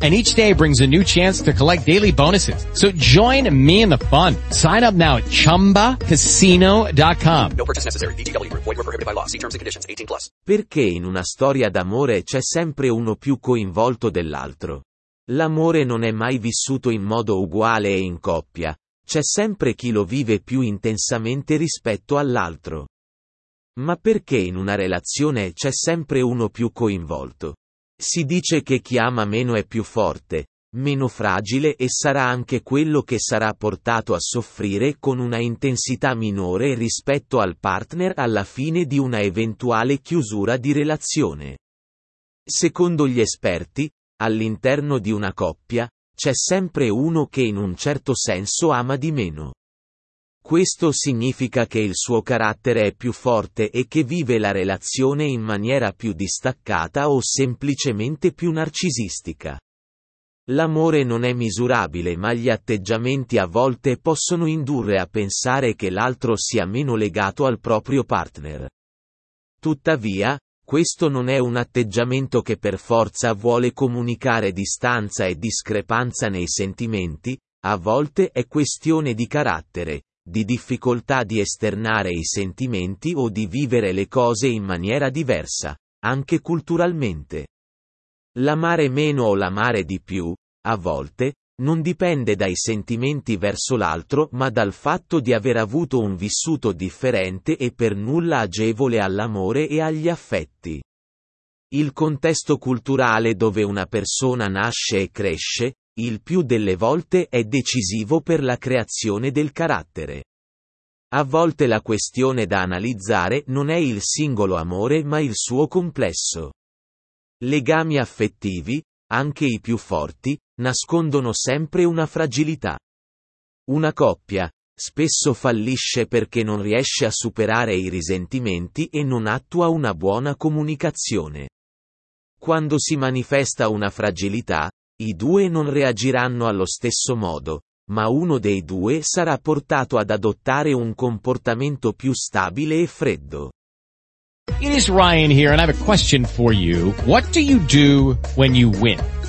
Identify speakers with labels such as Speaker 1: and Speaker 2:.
Speaker 1: And each day brings a new chance to collect daily bonuses. So join me in the fun. Sign up now at ChumbaCasino.com.
Speaker 2: No purchase necessary. BGW. Void were prohibited by law. See terms and conditions. 18 plus.
Speaker 3: Perché in una storia d'amore c'è sempre uno più coinvolto dell'altro? L'amore non è mai vissuto in modo uguale e in coppia, c'è sempre chi lo vive più intensamente rispetto all'altro. Ma perché in una relazione c'è sempre uno più coinvolto? Si dice che chi ama meno è più forte, meno fragile e sarà anche quello che sarà portato a soffrire con una intensità minore rispetto al partner alla fine di una eventuale chiusura di relazione. Secondo gli esperti, all'interno di una coppia, c'è sempre uno che in un certo senso ama di meno. Questo significa che il suo carattere è più forte e che vive la relazione in maniera più distaccata o semplicemente più narcisistica. L'amore non è misurabile ma gli atteggiamenti a volte possono indurre a pensare che l'altro sia meno legato al proprio partner. Tuttavia, questo non è un atteggiamento che per forza vuole comunicare distanza e discrepanza nei sentimenti, a volte è questione di carattere, di difficoltà di esternare i sentimenti o di vivere le cose in maniera diversa, anche culturalmente. L'amare meno o l'amare di più, a volte, non dipende dai sentimenti verso l'altro ma dal fatto di aver avuto un vissuto differente e per nulla agevole all'amore e agli affetti. Il contesto culturale dove una persona nasce e cresce, il più delle volte è decisivo per la creazione del carattere. A volte la questione da analizzare non è il singolo amore ma il suo complesso. Legami affettivi, anche i più forti, nascondono sempre una fragilità. Una coppia, spesso fallisce perché non riesce a superare i risentimenti e non attua una buona comunicazione. Quando si manifesta una fragilità, i due non reagiranno allo stesso modo, ma uno dei due sarà portato ad adottare un comportamento più stabile e freddo.
Speaker 1: It is Ryan here and I have a question for you. What do you do when you win?